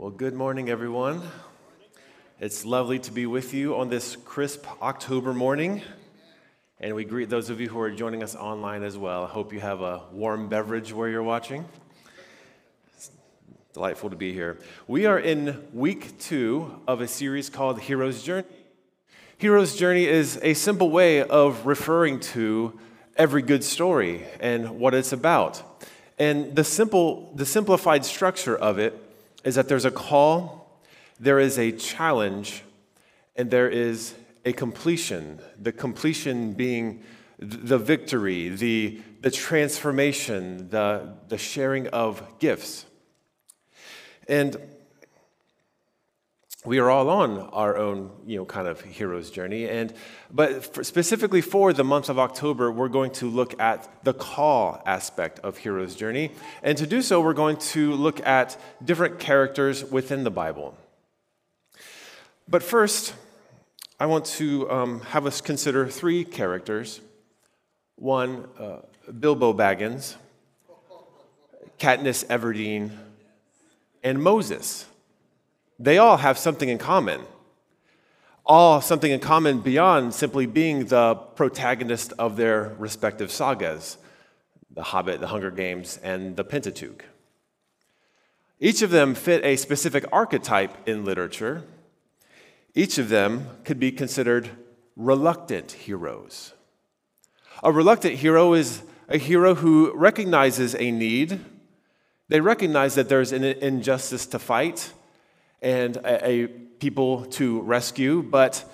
Well, good morning, everyone. It's lovely to be with you on this crisp October morning. And we greet those of you who are joining us online as well. I hope you have a warm beverage where you're watching. It's delightful to be here. We are in week two of a series called Hero's Journey. Hero's Journey is a simple way of referring to every good story and what it's about. And the simple, the simplified structure of it is that there's a call, there is a challenge, and there is a completion. The completion being the victory, the, the transformation, the, the sharing of gifts. And we are all on our own, you know, kind of hero's journey. And but for, specifically for the month of October, we're going to look at the call aspect of hero's journey. And to do so, we're going to look at different characters within the Bible. But first, I want to um, have us consider three characters. One, uh, Bilbo Baggins, Katniss Everdeen, and Moses. They all have something in common. All something in common beyond simply being the protagonist of their respective sagas The Hobbit, The Hunger Games, and the Pentateuch. Each of them fit a specific archetype in literature. Each of them could be considered reluctant heroes. A reluctant hero is a hero who recognizes a need. They recognize that there's an injustice to fight, and a, a people to rescue, but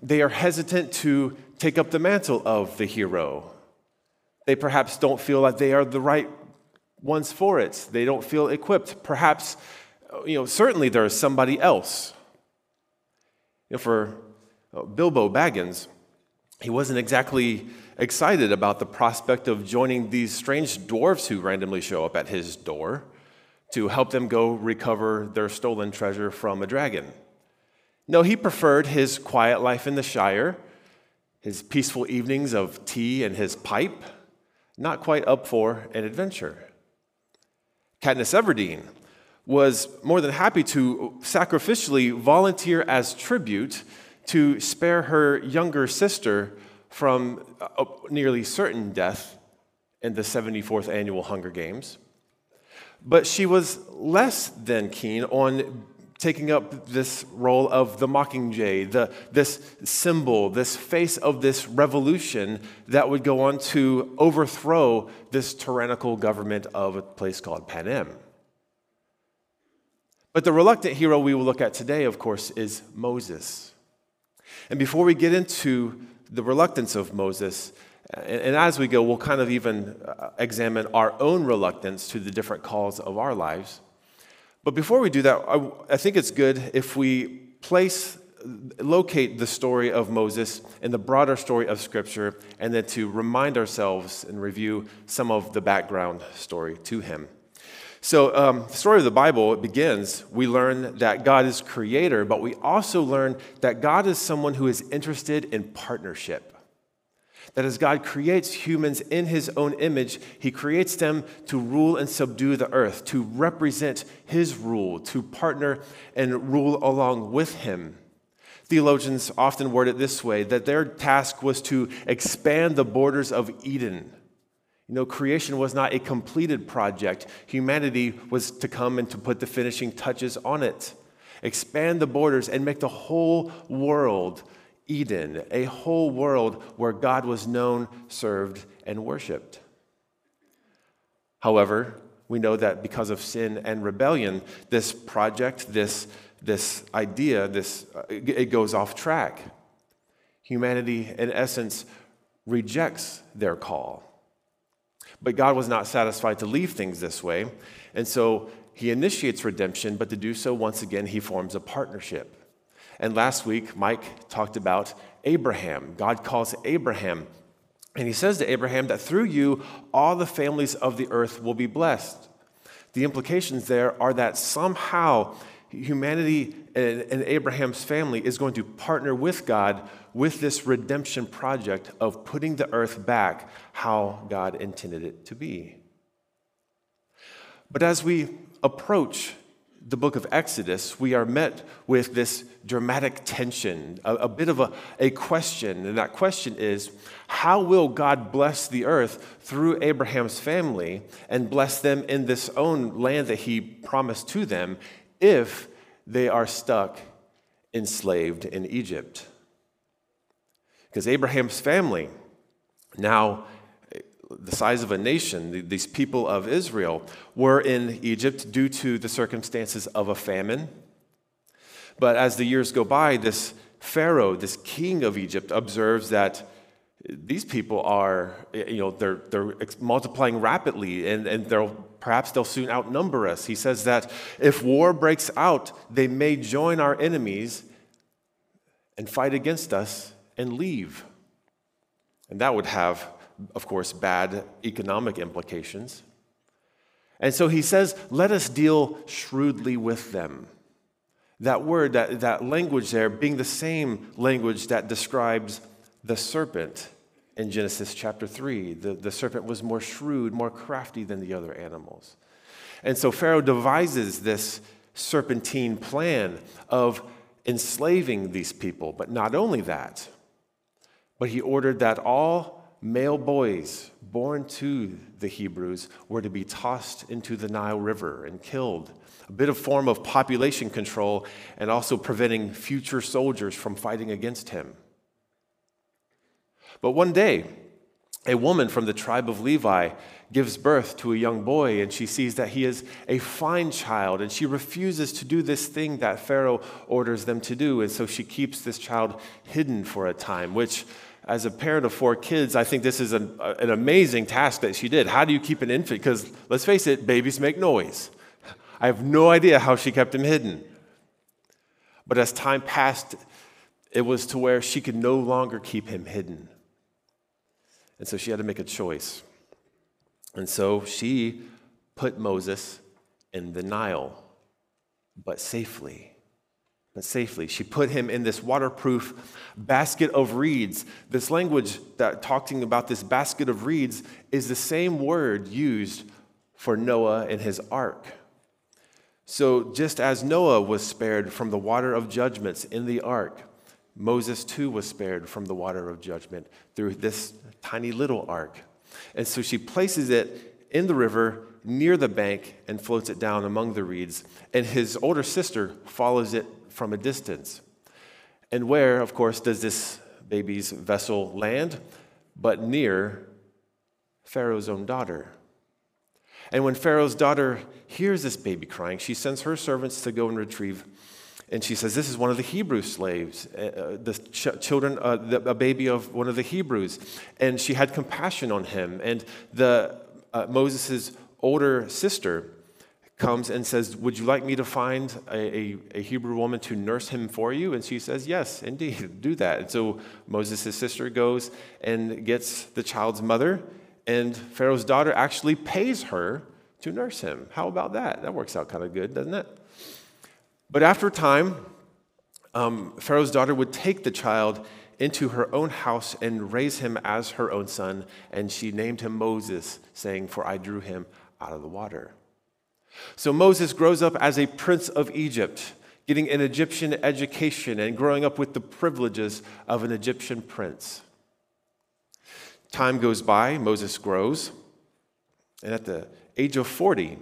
they are hesitant to take up the mantle of the hero. They perhaps don't feel like they are the right ones for it. They don't feel equipped. Perhaps, you know, certainly there is somebody else. You know, for uh, Bilbo Baggins, he wasn't exactly excited about the prospect of joining these strange dwarfs who randomly show up at his door to help them go recover their stolen treasure from a dragon. No, he preferred his quiet life in the Shire, his peaceful evenings of tea and his pipe, not quite up for an adventure. Katniss Everdeen was more than happy to sacrificially volunteer as tribute to spare her younger sister from nearly certain death in the 74th annual Hunger Games. But she was less than keen on taking up this role of the Mockingjay, the, this symbol, this face of this revolution that would go on to overthrow this tyrannical government of a place called Panem. But the reluctant hero we will look at today, of course, is Moses. And before we get into the reluctance of Moses, and, as we go, we'll kind of even uh, examine our own reluctance to the different calls of our lives. But before we do that, I, I think it's good if we place, locate the story of Moses in the broader story of Scripture, and then to remind ourselves and review some of the background story to him. So, um, the story of the Bible begins. We learn that God is creator, but we also learn that God is someone who is interested in partnership that as God creates humans in his own image, he creates them to rule and subdue the earth, to represent his rule, to partner and rule along with him. Theologians often word it this way that their task was to expand the borders of Eden. You know, creation was not a completed project. Humanity was to come and to put the finishing touches on it. Expand the borders and make the whole world Eden, a whole world where God was known, served, and worshiped. However, we know that because of sin and rebellion, this project, this, this idea, this, uh, it goes off track. Humanity, in essence, rejects their call. But God was not satisfied to leave things this way, and so he initiates redemption, but to do so, once again, he forms a partnership. And last week, Mike talked about Abraham. God calls Abraham, and he says to Abraham that through you, all the families of the earth will be blessed. The implications there are that somehow humanity and, Abraham's family is going to partner with God with this redemption project of putting the earth back how God intended it to be. But as we approach the book of Exodus, we are met with this dramatic tension, a, a, bit of a, a question. And that question is how will God bless the earth through Abraham's family and bless them in this own land that he promised to them if they are stuck enslaved in Egypt? Because Abraham's family, now the size of a nation, these people of Israel, were in Egypt due to the circumstances of a famine. But as the years go by, this Pharaoh, this king of Egypt, observes that these people are, you know, they're, they're multiplying rapidly and, and they'll, perhaps they'll soon outnumber us. He says that if war breaks out, they may join our enemies and fight against us and leave. And that would have of course, bad economic implications. And so he says, let us deal shrewdly with them. That word, that, that language there, being the same language that describes the serpent in Genesis chapter 3. The, the serpent was more shrewd, more crafty than the other animals. And so Pharaoh devises this serpentine plan of enslaving these people. But not only that, but he ordered that all male boys born to the Hebrews were to be tossed into the Nile River and killed. A bit of form of population control and also preventing future soldiers from fighting against him. But one day, a woman from the tribe of Levi gives birth to a young boy, and she sees that he is a fine child, and she refuses to do this thing that Pharaoh orders them to do. And so she keeps this child hidden for a time, which as a parent of four kids, I think this is an, uh, an amazing task that she did. How do you keep an infant? Because let's face it, babies make noise. I have no idea how she kept him hidden. But as time passed, it was to where she could no longer keep him hidden. And so she had to make a choice. And so she put Moses in the Nile, but safely safely. She put him in this waterproof basket of reeds. This language that talking about this basket of reeds is the same word used for Noah and his ark. So just as Noah was spared from the water of judgments in the ark, Moses too was spared from the water of judgment through this tiny little ark. And so she places it in the river near the bank and floats it down among the reeds. And his older sister follows it from a distance. And where, of course, does this baby's vessel land? But near Pharaoh's own daughter. And when Pharaoh's daughter hears this baby crying, she sends her servants to go and retrieve. And she says, This is one of the Hebrew slaves, uh, uh the ch- children, uh, the, a baby of one of the Hebrews. And she had compassion on him. And the, uh, Moses' older sister comes and says, Would you like me to find a, a, a, Hebrew woman to nurse him for you? And she says, Yes, indeed, do that. And so Moses' sister goes and gets the child's mother, and Pharaoh's daughter actually pays her to nurse him. How about that? That works out kind of good, doesn't it? But after time, um, Pharaoh's daughter would take the child into her own house and raise him as her own son, and she named him Moses, saying, For I drew him out of the water. So Moses grows up as a prince of Egypt, getting an Egyptian education and growing up with the privileges of an Egyptian prince. Time goes by, Moses grows, and at the age of 40,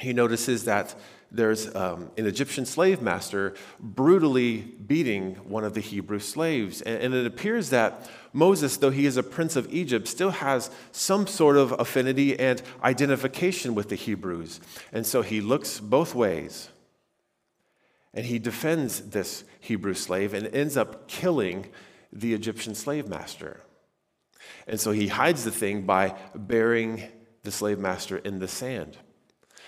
he notices that there's um, an Egyptian slave master brutally beating one of the Hebrew slaves. And, and, it appears that Moses, though he is a prince of Egypt, still has some sort of affinity and identification with the Hebrews. And so he looks both ways. And he defends this Hebrew slave and ends up killing the Egyptian slave master. And so he hides the thing by burying the slave master in the sand.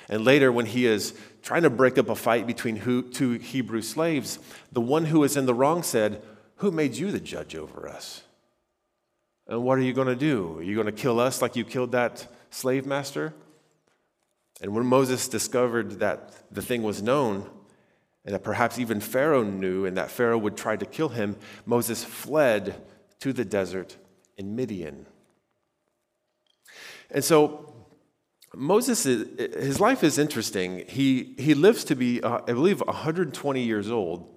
And later, when he is trying to break up a fight between two Hebrew slaves, the one who was in the wrong said, Who made you the judge over us? And what are you going to do? Are you going to kill us like you killed that slave master? And when Moses discovered that the thing was known, and that perhaps even Pharaoh knew, and that Pharaoh would try to kill him, Moses fled to the desert in Midian. And so Moses, his life is interesting. He, he lives to be, uh, I believe, 120 years old,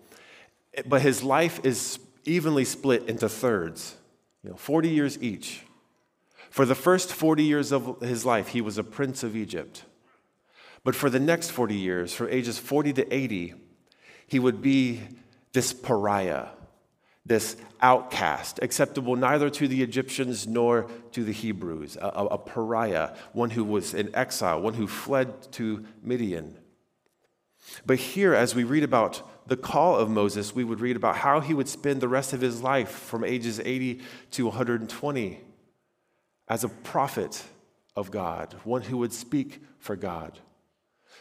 but his life is evenly split into thirds, you know, 40 years each. For the first 40 years of his life, he was a prince of Egypt. But for the next 40 years, from ages 40 to 80, he would be this pariah, this outcast, acceptable neither to the Egyptians nor to the Hebrews, a, a, pariah, one who was in exile, one who fled to Midian. But here, as we read about the call of Moses, we would read about how he would spend the rest of his life from ages 80 to 120 as a prophet of God, one who would speak for God.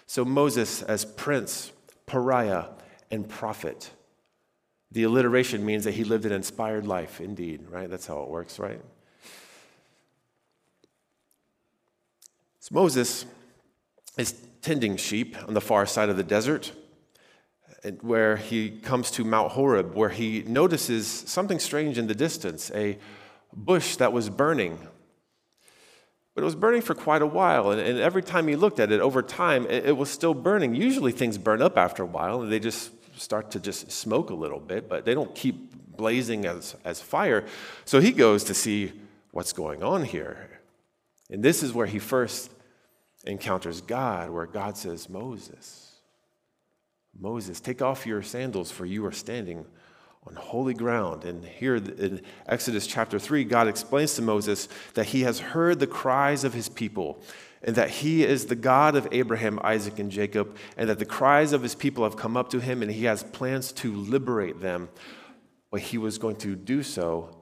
So, Moses as prince, pariah, and prophet. The alliteration means that he lived an inspired life, indeed, right? That's how it works, right? So Moses is tending sheep on the far side of the desert, where he comes to Mount Horeb, where he notices something strange in the distance a bush that was burning. But it was burning for quite a while, and, every time he looked at it, over time, it was still burning. Usually things burn up after a while, and they just start to just smoke a little bit, but they don't keep blazing as, as fire. So he goes to see what's going on here. And this is where he first encounters God, where God says, Moses, Moses, take off your sandals, for you are standing on holy ground. And here in Exodus chapter 3, God explains to Moses that he has heard the cries of his people and that he is the God of Abraham, Isaac, and Jacob, and that the cries of his people have come up to him, and he has plans to liberate them. But he was going to do so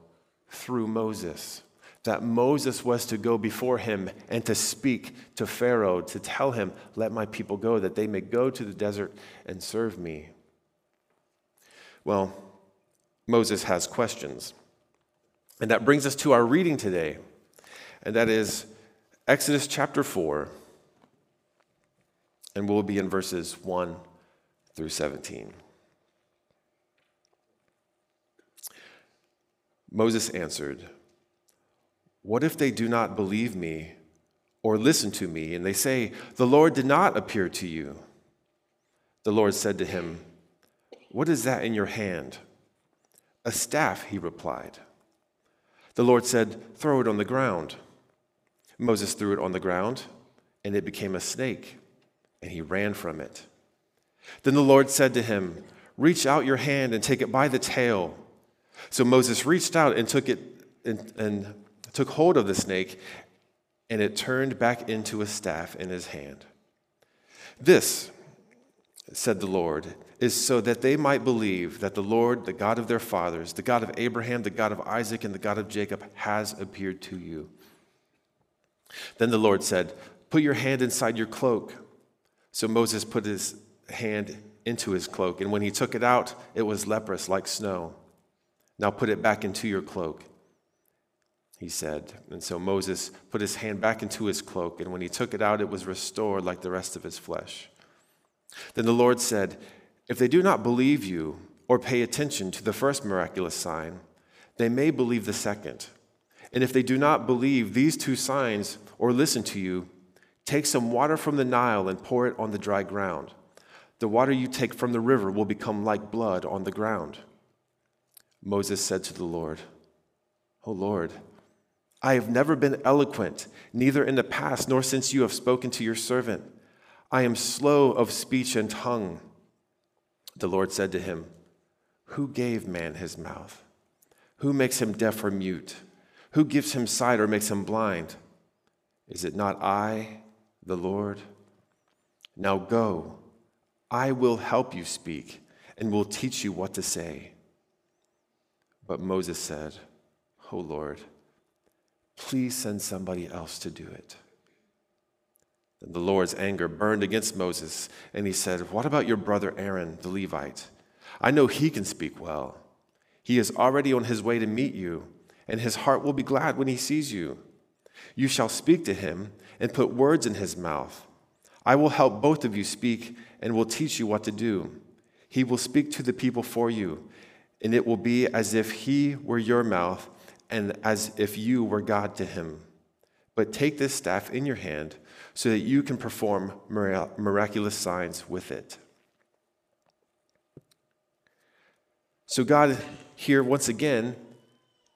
through Moses. That Moses was to go before him and to speak to Pharaoh, to tell him, Let my people go, that they may go to the desert and serve me. Well, Moses has questions. And that brings us to our reading today, and that is Exodus chapter 4, and we'll be in verses 1 through 17. Moses answered, What if they do not believe me or listen to me, and they say, The Lord did not appear to you? The Lord said to him, What is that in your hand? A staff, he replied. The Lord said, Throw it on the ground. Moses threw it on the ground, and it became a snake, and he ran from it. Then the Lord said to him, Reach out your hand and take it by the tail. So Moses reached out and took it and, and took hold of the snake, and it turned back into a staff in his hand. This, said the Lord, is so that they might believe that the Lord, the God of their fathers, the God of Abraham, the God of Isaac, and the God of Jacob, has appeared to you. Then the Lord said, Put your hand inside your cloak. So Moses put his hand into his cloak, and when he took it out, it was leprous like snow. Now put it back into your cloak, he said. And so Moses put his hand back into his cloak, and when he took it out, it was restored like the rest of his flesh. Then the Lord said, If they do not believe you or pay attention to the first miraculous sign, they may believe the second. And if they do not believe these two signs or listen to you, take some water from the Nile and pour it on the dry ground. The water you take from the river will become like blood on the ground. Moses said to the Lord, O Lord, I have never been eloquent, neither in the past nor since you have spoken to your servant. I am slow of speech and tongue. The Lord said to him, Who gave man his mouth? Who makes him deaf or mute? Who gives him sight or makes him blind? Is it not I, the Lord? Now go, I will help you speak and will teach you what to say. But Moses said, Oh Lord, please send somebody else to do it. Then the Lord's anger burned against Moses, and he said, What about your brother Aaron, the Levite? I know he can speak well. He is already on his way to meet you and his heart will be glad when he sees you. You shall speak to him and put words in his mouth. I will help both of you speak and will teach you what to do. He will speak to the people for you, and it will be as if he were your mouth and as if you were God to him. But take this staff in your hand, so that you can perform miraculous signs with it. So, God here, once again,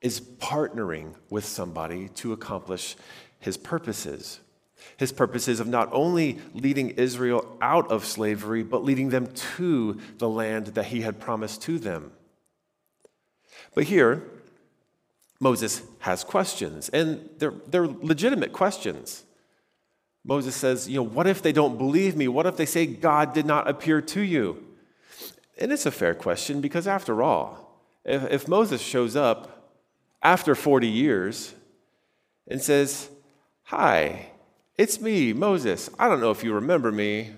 is partnering with somebody to accomplish his purposes. His purposes of not only leading Israel out of slavery, but leading them to the land that he had promised to them. But here, Moses has questions, and they're, they're legitimate questions. Moses says, You know, what if they don't believe me? What if they say God did not appear to you? And it's a fair question because, after all, if, if Moses shows up after 40 years and says, Hi, it's me, Moses. I don't know if you remember me,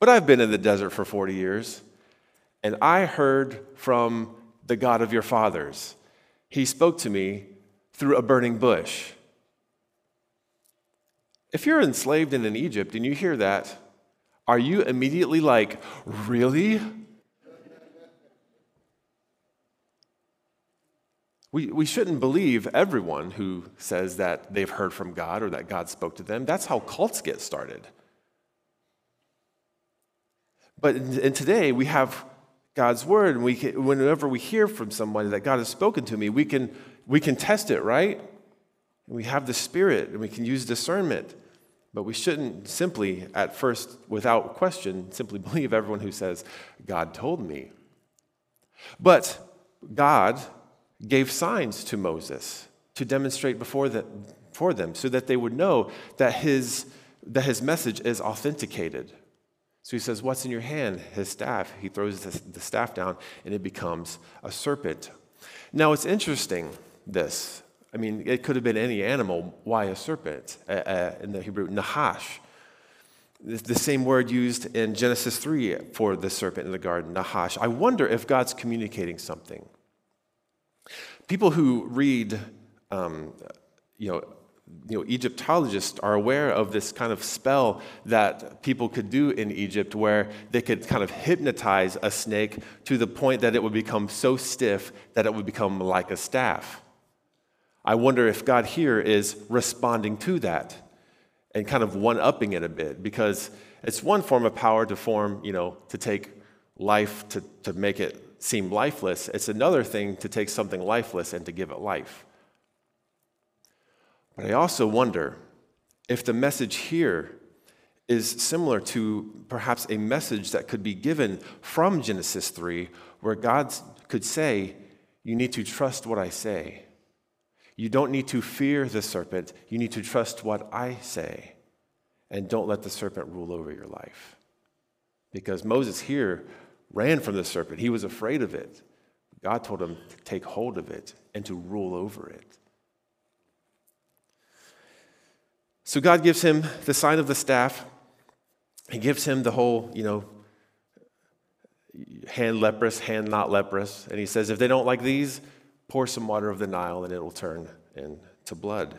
but I've been in the desert for 40 years, and I heard from the God of your fathers. He spoke to me through a burning bush. If you're enslaved in an Egypt and you hear that, are you immediately like, Really? We, we shouldn't believe everyone who says that they've heard from God or that God spoke to them. That's how cults get started. But in today we have God's word, and we can, whenever we hear from somebody that God has spoken to me, we can, we can test it, right? We have the Spirit, and we can use discernment. But we shouldn't simply, at first, without question, simply believe everyone who says, God told me. But God gave signs to Moses to demonstrate before, the, for them so that they would know that his, that his message is authenticated. So he says, What's in your hand? His staff. He throws the, staff down and it becomes a serpent. Now it's interesting, this. I mean, it could have been any animal. Why a serpent? Uh, uh, in the Hebrew, nahash. The same word used in Genesis 3 for the serpent in the garden, nahash. I wonder if God's communicating something. People who read, um, you know, you know, Egyptologists are aware of this kind of spell that people could do in Egypt where they could kind of hypnotize a snake to the point that it would become so stiff that it would become like a staff. I wonder if God here is responding to that and kind of one upping it a bit because it's one form of power to form, you know, to take life to, to make it seem lifeless. It's another thing to take something lifeless and to give it life. But I also wonder if the message here is similar to perhaps a message that could be given from Genesis 3, where God could say, You need to trust what I say. You don't need to fear the serpent. You need to trust what I say. And don't let the serpent rule over your life. Because Moses here ran from the serpent. He was afraid of it. God told him to take hold of it and to rule over it. So God gives him the sign of the staff. He gives him the whole, you know, hand leprous, hand not leprous. And he says, if they don't like these, pour some water of the Nile and it will turn into blood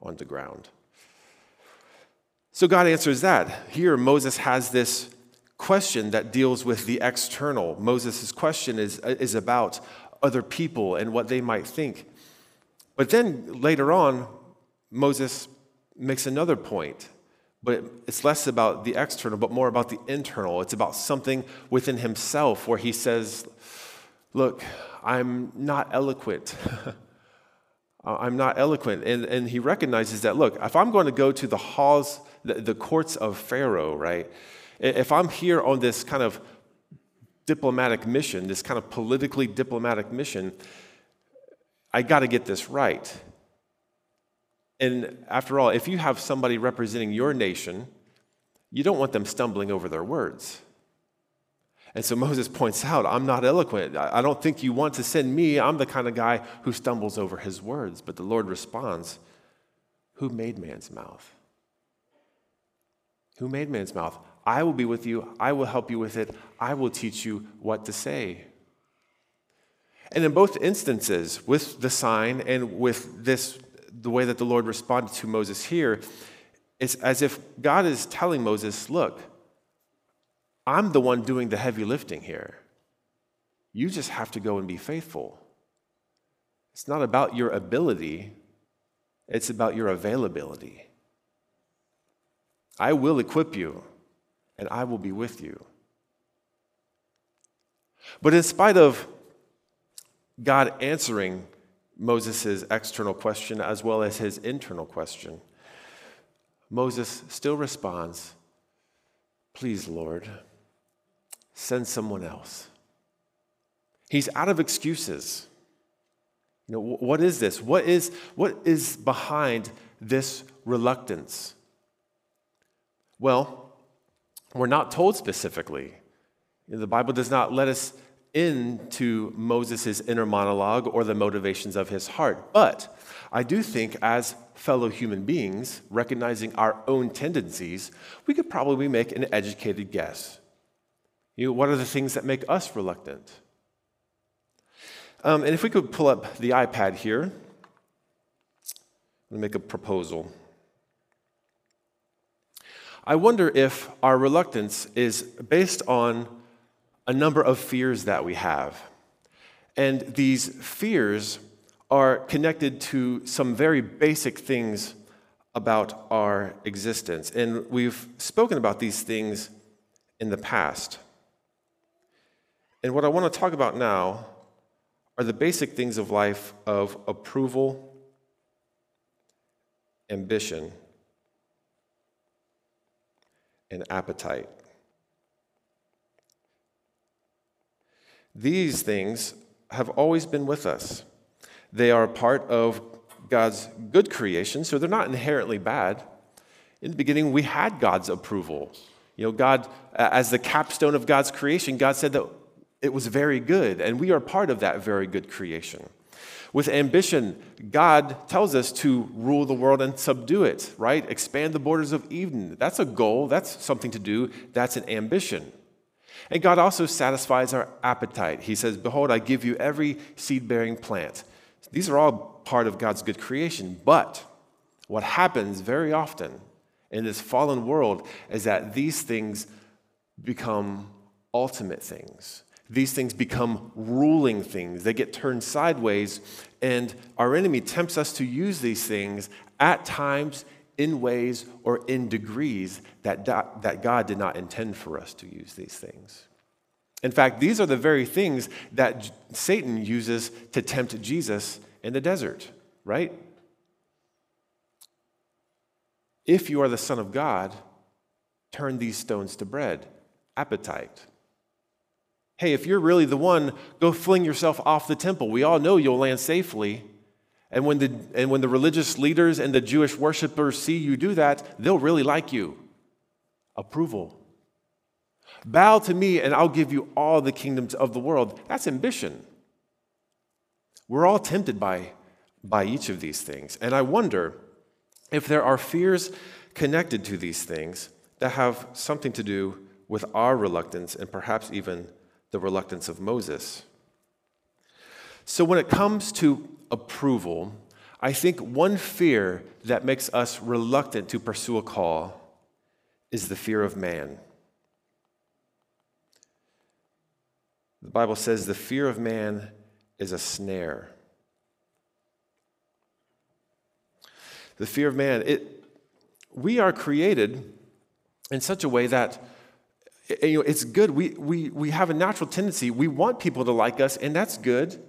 onto ground. So God answers that. Here, Moses has this question that deals with the external. Moses' question is, uh, is about other people and what they might think. But then later on, Moses makes another point, but it's less about the external, but more about the internal. It's about something within himself where he says, Look, I'm not eloquent. I'm not eloquent. And, and he recognizes that, look, if I'm going to go to the halls, the, the courts of Pharaoh, right? If I'm here on this kind of diplomatic mission, this kind of politically diplomatic mission, I got to get this right. And after all, if you have somebody representing your nation, you don't want them stumbling over their words. And so Moses points out, I'm not eloquent. I don't think you want to send me. I'm the kind of guy who stumbles over his words. But the Lord responds, Who made man's mouth? Who made man's mouth? I will be with you. I will help you with it. I will teach you what to say. And in both instances, with the sign and with this, the way that the Lord responded to Moses here, it's as if God is telling Moses, Look, I'm the one doing the heavy lifting here. You just have to go and be faithful. It's not about your ability, it's about your availability. I will equip you, and I will be with you. But in spite of God answering Moses' external question as well as his internal question, Moses still responds, Please, Lord, send someone else. He's out of excuses. You know, what is this? What is, what is behind this reluctance? Well, we're not told specifically. The Bible does not let us into Moses' inner monologue or the motivations of his heart. But I do think, as fellow human beings, recognizing our own tendencies, we could probably make an educated guess. You know, what are the things that make us reluctant? Um, and if we could pull up the iPad here, me make a proposal. I wonder if our reluctance is based on a number of fears that we have. And these fears are connected to some very basic things about our existence. And we've spoken about these things in the past. And what I want to talk about now are the basic things of life of approval, ambition, and appetite. These things have always been with us. They are a part of God's good creation, so they're not inherently bad. In the beginning, we had God's approval. You know, God, as the capstone of God's creation, God said that it was very good, and we are part of that very good creation. With ambition, God tells us to rule the world and subdue it, right? Expand the borders of Eden. That's a goal, that's something to do, that's an ambition. And God also satisfies our appetite. He says, Behold, I give you every seed bearing plant. These are all part of God's good creation. But what happens very often in this fallen world is that these things become ultimate things. These things become ruling things. They get turned sideways, and our enemy tempts us to use these things at times in ways or in degrees that, that God did not intend for us to use these things. In fact, these are the very things that Satan uses to tempt Jesus in the desert, right? If you are the Son of God, turn these stones to bread. Appetite. Hey, if you're really the one, go fling yourself off the temple. We all know you'll land safely. And when, the, and when the religious leaders and the Jewish worshipers see you do that, they'll really like you. Approval. Bow to me, and I'll give you all the kingdoms of the world. That's ambition. We're all tempted by, by each of these things. And I wonder if there are fears connected to these things that have something to do with our reluctance and perhaps even the reluctance of Moses. So, when it comes to approval, I think one fear that makes us reluctant to pursue a call is the fear of man. The Bible says the fear of man is a snare. The fear of man, it, we are created in such a way that you know, it's good. We, we, we have a natural tendency. We want people to like us, and that's good.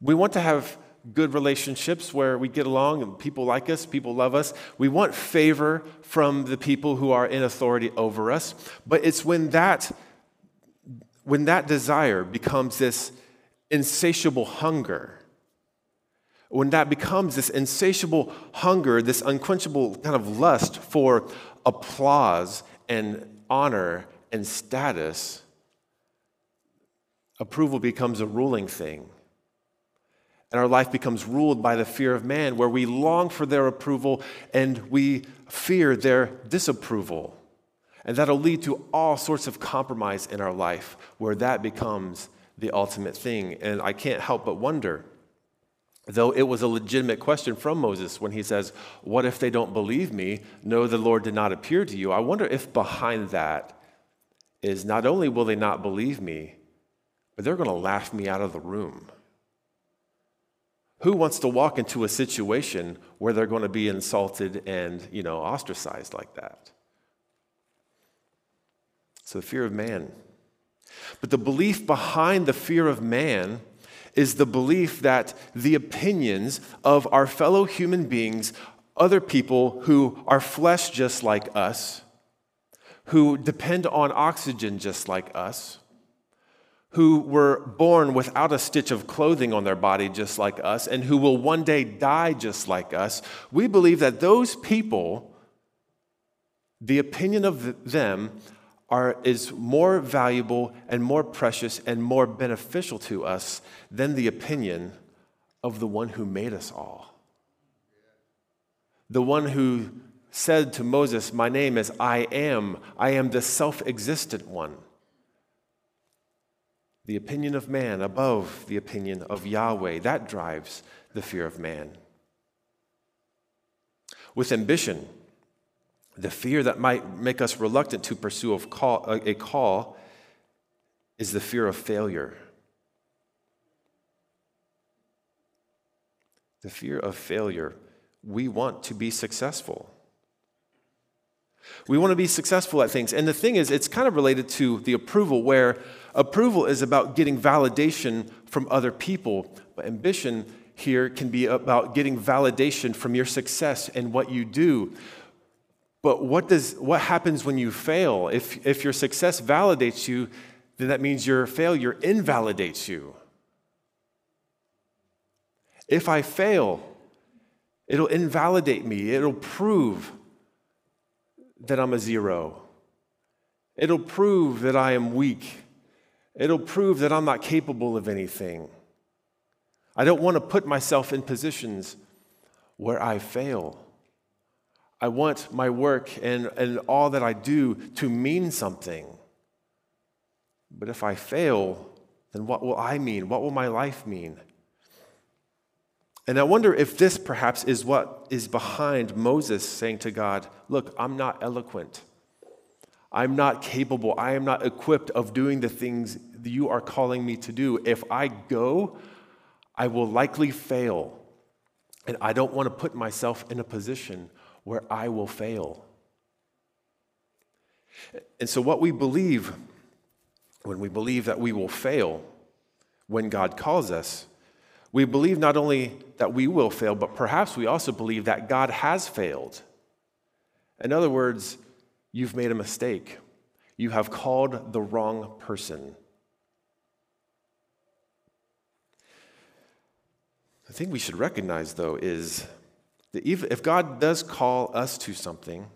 We want to have good relationships where we get along and people like us, people love us. We want favor from the people who are in authority over us. But it's when that when that desire becomes this insatiable hunger, when that becomes this insatiable hunger, this unquenchable kind of lust for applause and honor and status, approval becomes a ruling thing. And our life becomes ruled by the fear of man, where we long for their approval and we fear their disapproval. And that'll lead to all sorts of compromise in our life, where that becomes the ultimate thing. And I can't help but wonder, though it was a legitimate question from Moses when he says, What if they don't believe me? No, the Lord did not appear to you. I wonder if behind that is not only will they not believe me, but they're going to laugh me out of the room. Who wants to walk into a situation where they're going to be insulted and, you know, ostracized like that? So the fear of man. But the belief behind the fear of man is the belief that the opinions of our fellow human beings, other people who are flesh just like us, who depend on oxygen just like us, who were born without a stitch of clothing on their body just like us, and who will one day die just like us, we believe that those people, the opinion of them, are, is more valuable and more precious and more beneficial to us than the opinion of the one who made us all. The one who said to Moses, My name is I am, I am the self existent one the opinion of man above the opinion of Yahweh. That drives the fear of man. With ambition, the fear that might make us reluctant to pursue a call, is the fear of failure. The fear of failure. We want to be successful. We want to be successful at things. And the thing is, it's kind of related to the approval, where Approval is about getting validation from other people, but ambition here can be about getting validation from your success and what you do. But what, does, what happens when you fail? If, if your success validates you, then that means your failure invalidates you. If I fail, it'll invalidate me, it'll prove that I'm a zero, it'll prove that I am weak. It'll prove that I'm not capable of anything. I don't want to put myself in positions where I fail. I want my work and, and all that I do to mean something. But if I fail, then what will I mean? What will my life mean? And I wonder if this perhaps is what is behind Moses saying to God, Look, I'm not eloquent. I'm not capable. I am not equipped of doing the things you are calling me to do. If I go, I will likely fail. And I don't want to put myself in a position where I will fail. And so, what we believe when we believe that we will fail when God calls us, we believe not only that we will fail, but perhaps we also believe that God has failed. In other words, you've made a mistake. You have called the wrong person. The thing we should recognize, though, is that if God does call us to something,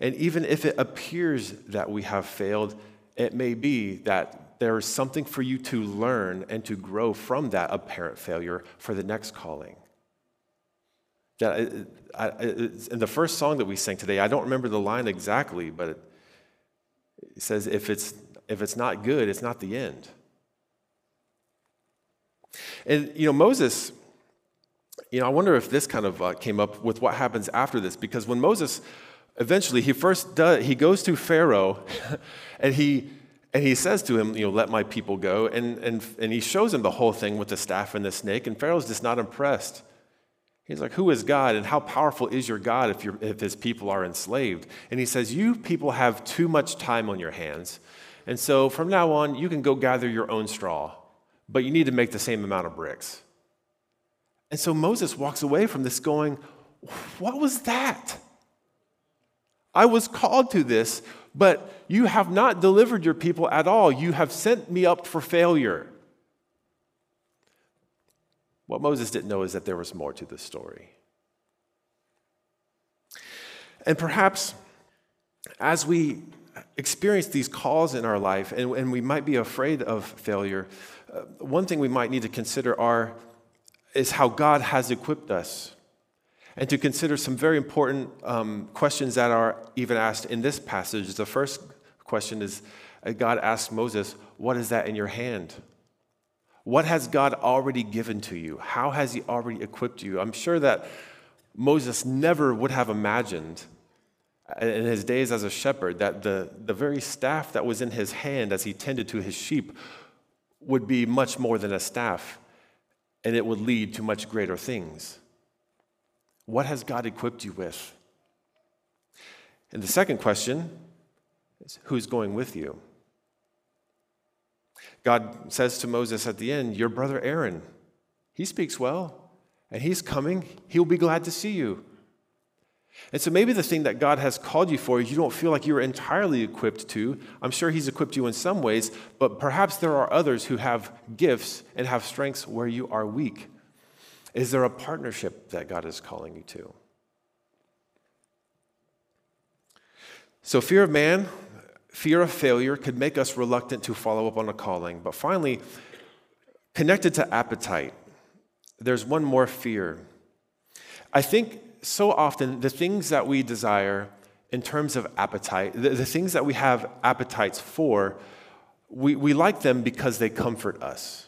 and even if it appears that we have failed, it may be that there is something for you to learn and to grow from that apparent failure for the next calling. That in the first song that we sang today, I don't remember the line exactly, but it says, if it's, if it's not good, it's not the end. And, you know, Moses you know, I wonder if this kind of uh, came up with what happens after this, because when Moses eventually he first does, he goes to Pharaoh, and he and he says to him, you know, let my people go, and and and he shows him the whole thing with the staff and the snake, and Pharaoh's just not impressed. He's like, Who is God and how powerful is your God if, if his people are enslaved? And he says, You people have too much time on your hands. And so from now on, you can go gather your own straw, but you need to make the same amount of bricks. And so Moses walks away from this going, What was that? I was called to this, but you have not delivered your people at all. You have sent me up for failure. What Moses didn't know is that there was more to the story. And perhaps as we experience these calls in our life and, and we might be afraid of failure, uh, one thing we might need to consider are is how God has equipped us. And to consider some very important um, questions that are even asked in this passage. The first question is uh, God asked Moses, What is that in your hand? What has God already given to you? How has He already equipped you? I'm sure that Moses never would have imagined uh, in his days as a shepherd that the, the very staff that was in his hand as he tended to his sheep would be much more than a staff and it would lead to much greater things. What has God equipped you with? And the second question is who's going with you. God says to Moses at the end, Your brother Aaron, he speaks well, and he's coming. He'll be glad to see you. And so maybe the thing that God has called you for, you don't feel like you're entirely equipped to. I'm sure He's equipped you in some ways, but perhaps there are others who have gifts and have strengths where you are weak. Is there a partnership that God is calling you to? So, fear of man, fear of failure could make us reluctant to follow up on a calling. But finally, connected to appetite, there's one more fear. I think so often the things that we desire in terms of appetite, the, the things that we have appetites for, we, we like them because they comfort us.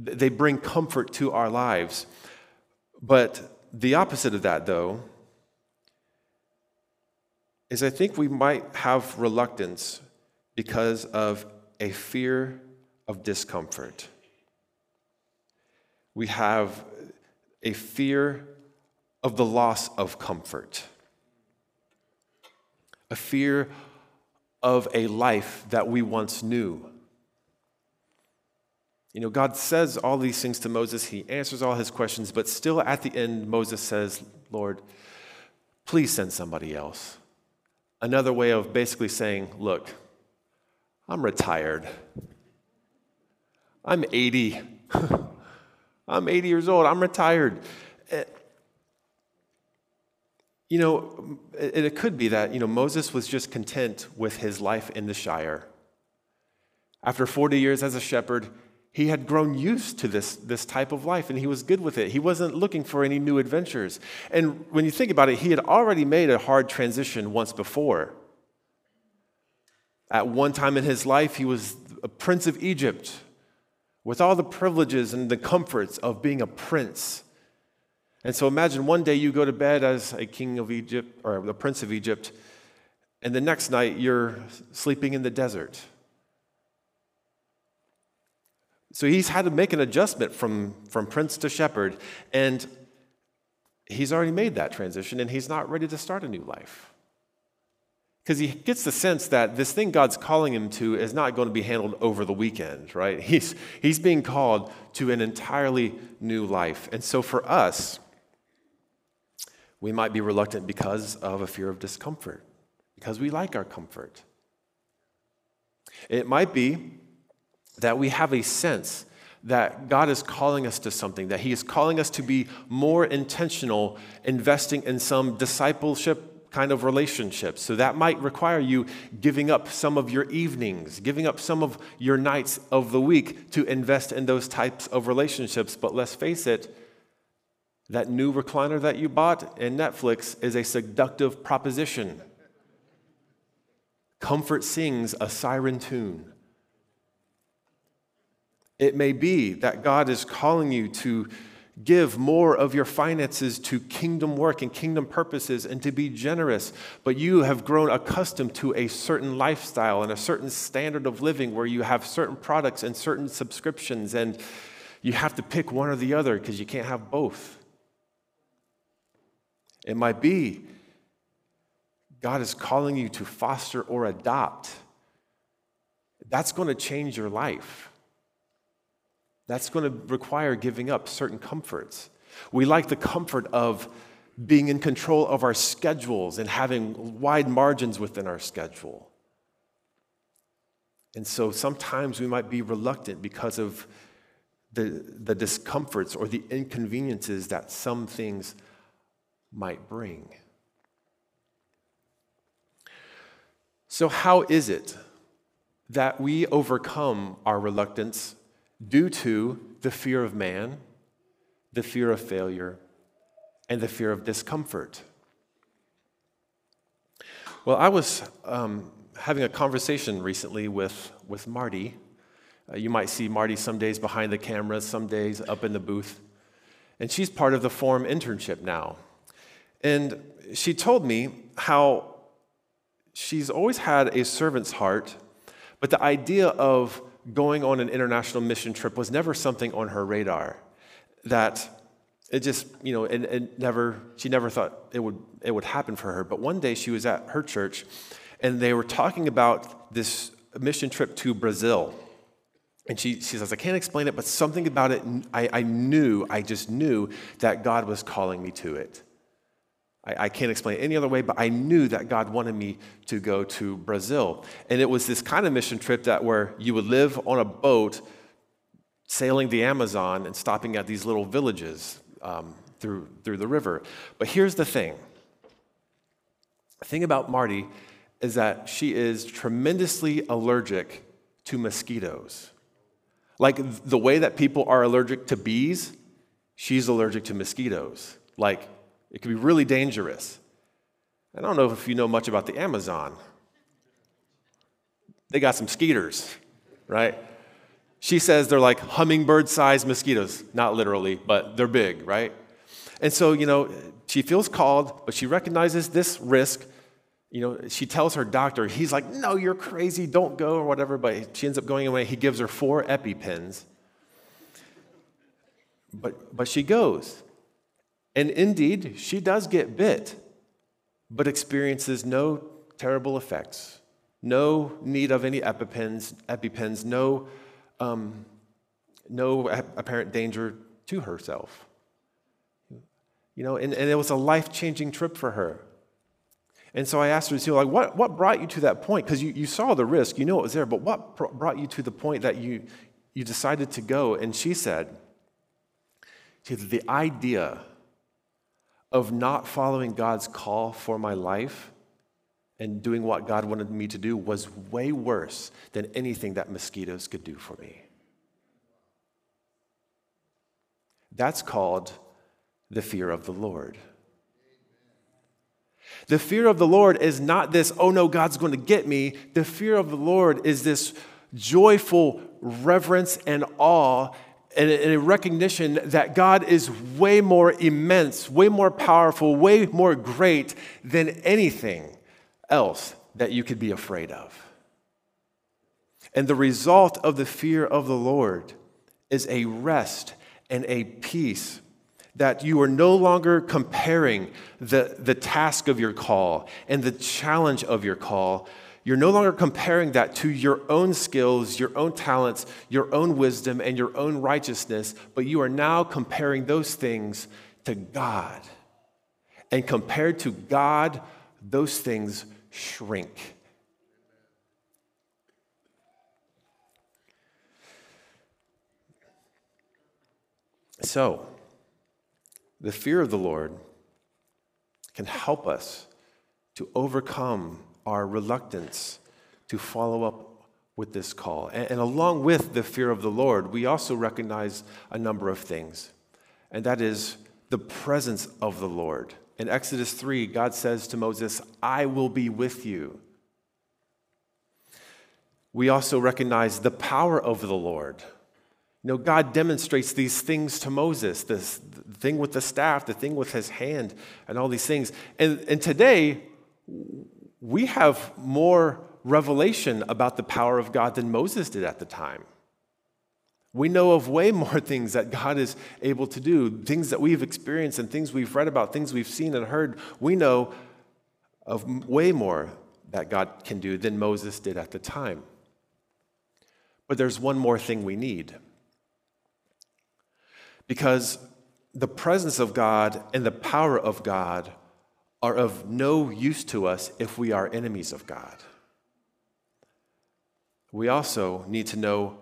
They bring comfort to our lives. But the opposite of that, though, is I think we might have reluctance because of a fear of discomfort. We have a fear of the loss of comfort, a fear of a life that we once knew. You know, God says all these things to Moses, he answers all his questions, but still at the end, Moses says, Lord, please send somebody else. Another way of basically saying, Look, I'm retired. I'm 80. I'm 80 years old. I'm retired. Eh, you know, it, it could be that, you know, Moses was just content with his life in the Shire. After 40 years as a shepherd, he had grown used to this, this type of life and he was good with it. He wasn't looking for any new adventures. And when you think about it, he had already made a hard transition once before. At one time in his life, he was a prince of Egypt with all the privileges and the comforts of being a prince. And so imagine one day you go to bed as a king of Egypt or the prince of Egypt, and the next night you're sleeping in the desert. So he's had to make an adjustment from, from prince to shepherd, and he's already made that transition, and he's not ready to start a new life. Because he gets the sense that this thing God's calling him to is not going to be handled over the weekend, right? He's, he's being called to an entirely new life. And so for us, we might be reluctant because of a fear of discomfort, because we like our comfort. It might be that we have a sense that God is calling us to something, that He is calling us to be more intentional, investing in some discipleship kind of relationships. So that might require you giving up some of your evenings, giving up some of your nights of the week to invest in those types of relationships. But let's face it, that new recliner that you bought in Netflix is a seductive proposition. Comfort sings a siren tune. It may be that God is calling you to give more of your finances to kingdom work and kingdom purposes and to be generous, but you have grown accustomed to a certain lifestyle and a certain standard of living where you have certain products and certain subscriptions, and you have to pick one or the other because you can't have both. It might be God is calling you to foster or adopt. That's going to change your life. That's going to require giving up certain comforts. We like the comfort of being in control of our schedules and having wide margins within our schedule. And so sometimes we might be reluctant because of the, the discomforts or the inconveniences that some things might bring. So, how is it that we overcome our reluctance due to the fear of man, the fear of failure, and the fear of discomfort? Well, I was um, having a conversation recently with, with Marty. Uh, you might see Marty some days behind the camera, some days up in the booth. And she's part of the Forum internship now. And she told me how she's always had a servant's heart, but the idea of going on an international mission trip was never something on her radar. That it just, you know, it, it never, she never thought it would, it would happen for her. But one day she was at her church and they were talking about this mission trip to Brazil. And she, she says, I can't explain it, but something about it, I, I knew, I just knew that God was calling me to it. I, I can't explain any other way, but I knew that God wanted me to go to Brazil. And it was this kind of mission trip that where you would live on a boat sailing the Amazon and stopping at these little villages um, through, through the river. But here's the thing the thing about Marty is that she is tremendously allergic to mosquitoes. Like the way that people are allergic to bees, she's allergic to mosquitoes. Like it can be really dangerous. I don't know if you know much about the Amazon. They got some skeeters, right? She says they're like hummingbird sized mosquitoes, not literally, but they're big, right? And so, you know, she feels called, but she recognizes this risk. You know, she tells her doctor, he's like, no, you're crazy, don't go, or whatever, but she ends up going away. He gives her four EpiPens. But, but she goes. And indeed, she does get bit, but experiences no terrible effects, no need of any EpiPens, EpiPens no, um, no apparent danger to herself. You know, and, and it was a life changing trip for her. And so I asked her, know, like, what, what brought you to that point? Because you, you saw the risk, you know it was there, but what brought you to the point that you, you decided to go? And she said, the idea of not following God's call for my life and doing what God wanted me to do was way worse than anything that mosquitoes could do for me. That's called the fear of the Lord. The fear of the Lord is not this, oh no, God's going to get me. The fear of the Lord is this joyful reverence and awe and a recognition that God is way more immense, way more powerful, way more great than anything else that you could be afraid of. And the result of the fear of the Lord is a rest and a peace that you are no longer comparing the, the task of your call and the challenge of your call. You're no longer comparing that to your own skills, your own talents, your own wisdom, and your own righteousness, but you are now comparing those things to God. And compared to God, those things shrink. So, the fear of the Lord can help us to overcome our reluctance to follow up with this call. And, and, along with the fear of the Lord, we also recognize a number of things, and that is the presence of the Lord. In Exodus 3, God says to Moses, I will be with you. We also recognize the power of the Lord. You know, God demonstrates these things to Moses this thing with the staff, the thing with his hand, and all these things. And, and today, we have more revelation about the power of God than Moses did at the time. We know of way more things that God is able to do, things that we've experienced and things we've read about, things we've seen and heard. We know of way more that God can do than Moses did at the time. But there's one more thing we need. Because the presence of God and the power of God are of no use to us if we are enemies of God. We also need to know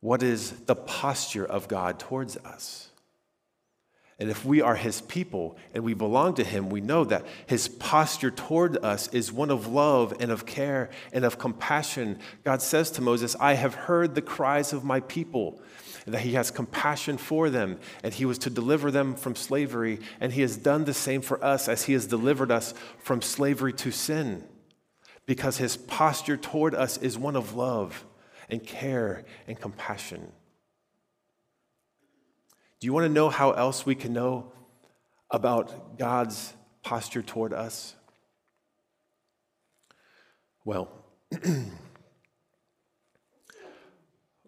what is the posture of God towards us. And if we are his people and we belong to him, we know that his posture toward us is one of love and of care and of compassion. God says to Moses, I have heard the cries of my people that he has compassion for them, and he was to deliver them from slavery, and he has done the same for us as he has delivered us from slavery to sin, because his posture toward us is one of love and care and compassion. Do you want to know how else we can know about God's posture toward us? Well,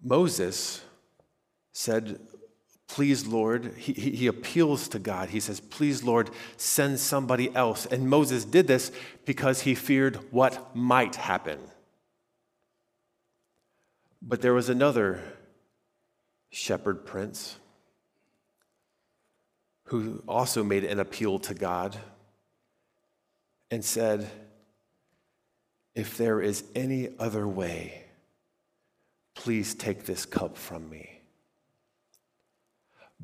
Moses said Please, Lord, he, he appeals to God. He says, Please, Lord, send somebody else. And Moses did this because he feared what might happen. But there was another shepherd prince who also made an appeal to God and said, If there is any other way, please take this cup from me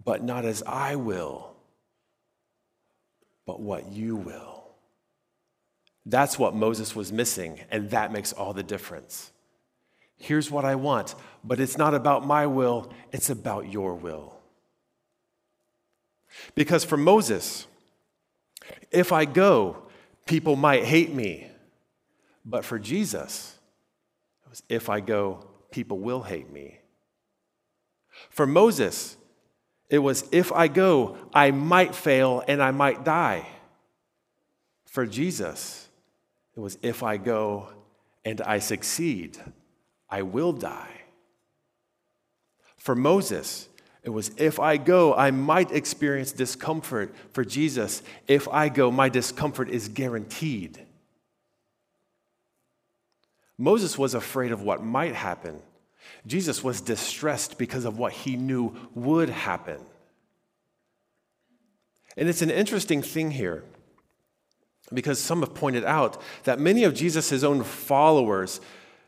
but not as I will, but what you will. That's what Moses was missing, and that makes all the difference. Here's what I want, but it's not about my will, it's about your will. Because for Moses, if I go, people might hate me. But for Jesus, if I go, people will hate me. For Moses, it was, if I go, I might fail and I might die. For Jesus, it was, if I go and I succeed, I will die. For Moses, it was, if I go, I might experience discomfort. For Jesus, if I go, my discomfort is guaranteed. Moses was afraid of what might happen. Jesus was distressed because of what he knew would happen. And it's an interesting thing here because some have pointed out that many of Jesus' own followers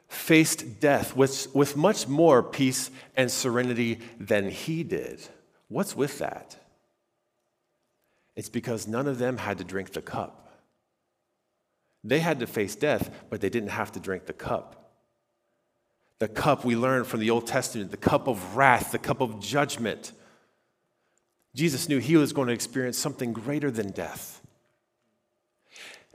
faced death with, with much more peace and serenity than he did. What's with that? It's because none of them had to drink the cup. They had to face death, but they didn't have to drink the cup. The cup we learn from the Old Testament, the cup of wrath, the cup of judgment. Jesus knew he was going to experience something greater than death.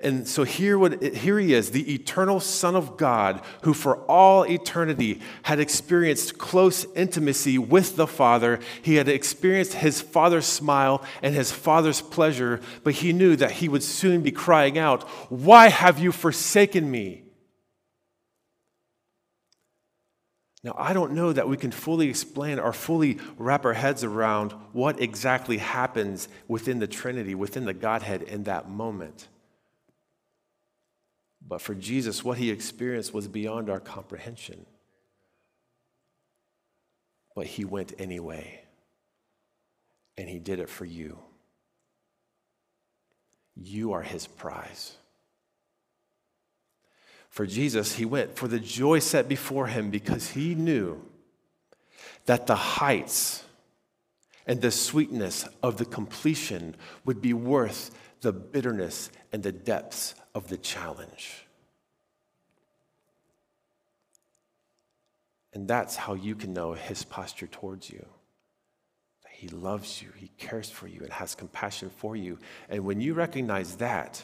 And so here, what, here he is, the eternal Son of God, who for all eternity had experienced close intimacy with the Father. He had experienced his Father's smile and his Father's pleasure, but he knew that he would soon be crying out, Why have you forsaken me? Now, I don't know that we can fully explain or fully wrap our heads around what exactly happens within the Trinity, within the Godhead in that moment. But for Jesus, what he experienced was beyond our comprehension. But he went anyway, and he did it for you. You are his prize. For Jesus, he went for the joy set before him because he knew that the heights and the sweetness of the completion would be worth the bitterness and the depths of the challenge. And that's how you can know his posture towards you. That he loves you, he cares for you, and has compassion for you. And when you recognize that,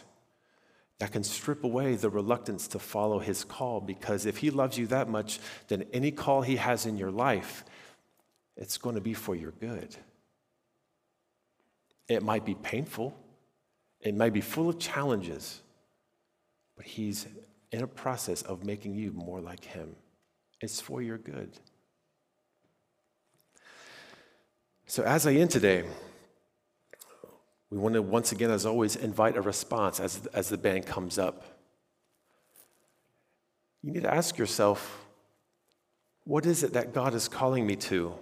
that can strip away the reluctance to follow his call because if he loves you that much, then any call he has in your life, it's going to be for your good. It might be painful, it might be full of challenges, but he's in a process of making you more like him. It's for your good. So, as I end today, we want to, once again, as always, invite a response as, as the band comes up. You need to ask yourself, what is it that God is calling me to?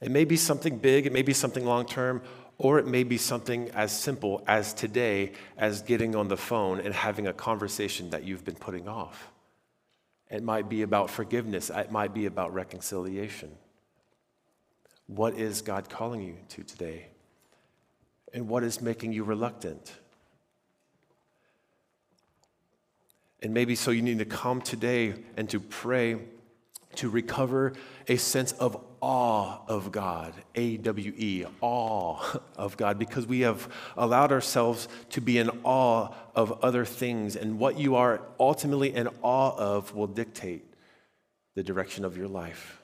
It may be something big, it may be something long term, or it may be something as simple as today as getting on the phone and having a conversation that you've been putting off. It might be about forgiveness, it might be about reconciliation. What is God calling you to today? And what is making you reluctant. And maybe so you need to come today and to pray to recover a sense of awe of God, A W E, awe of God, because we have allowed ourselves to be in awe of other things, and what you are ultimately in awe of will dictate the direction of your life.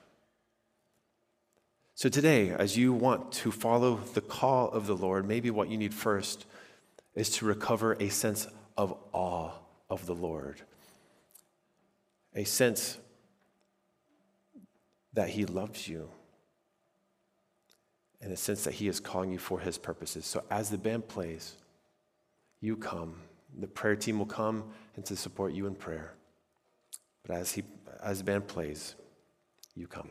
So, today, as you want to follow the call of the Lord, maybe what you need first is to recover a sense of awe of the Lord, a sense that He loves you, and a sense that He is calling you for His purposes. So as the band plays, you come. The prayer team will come and to support you in prayer. But as, he, as the band plays, you come.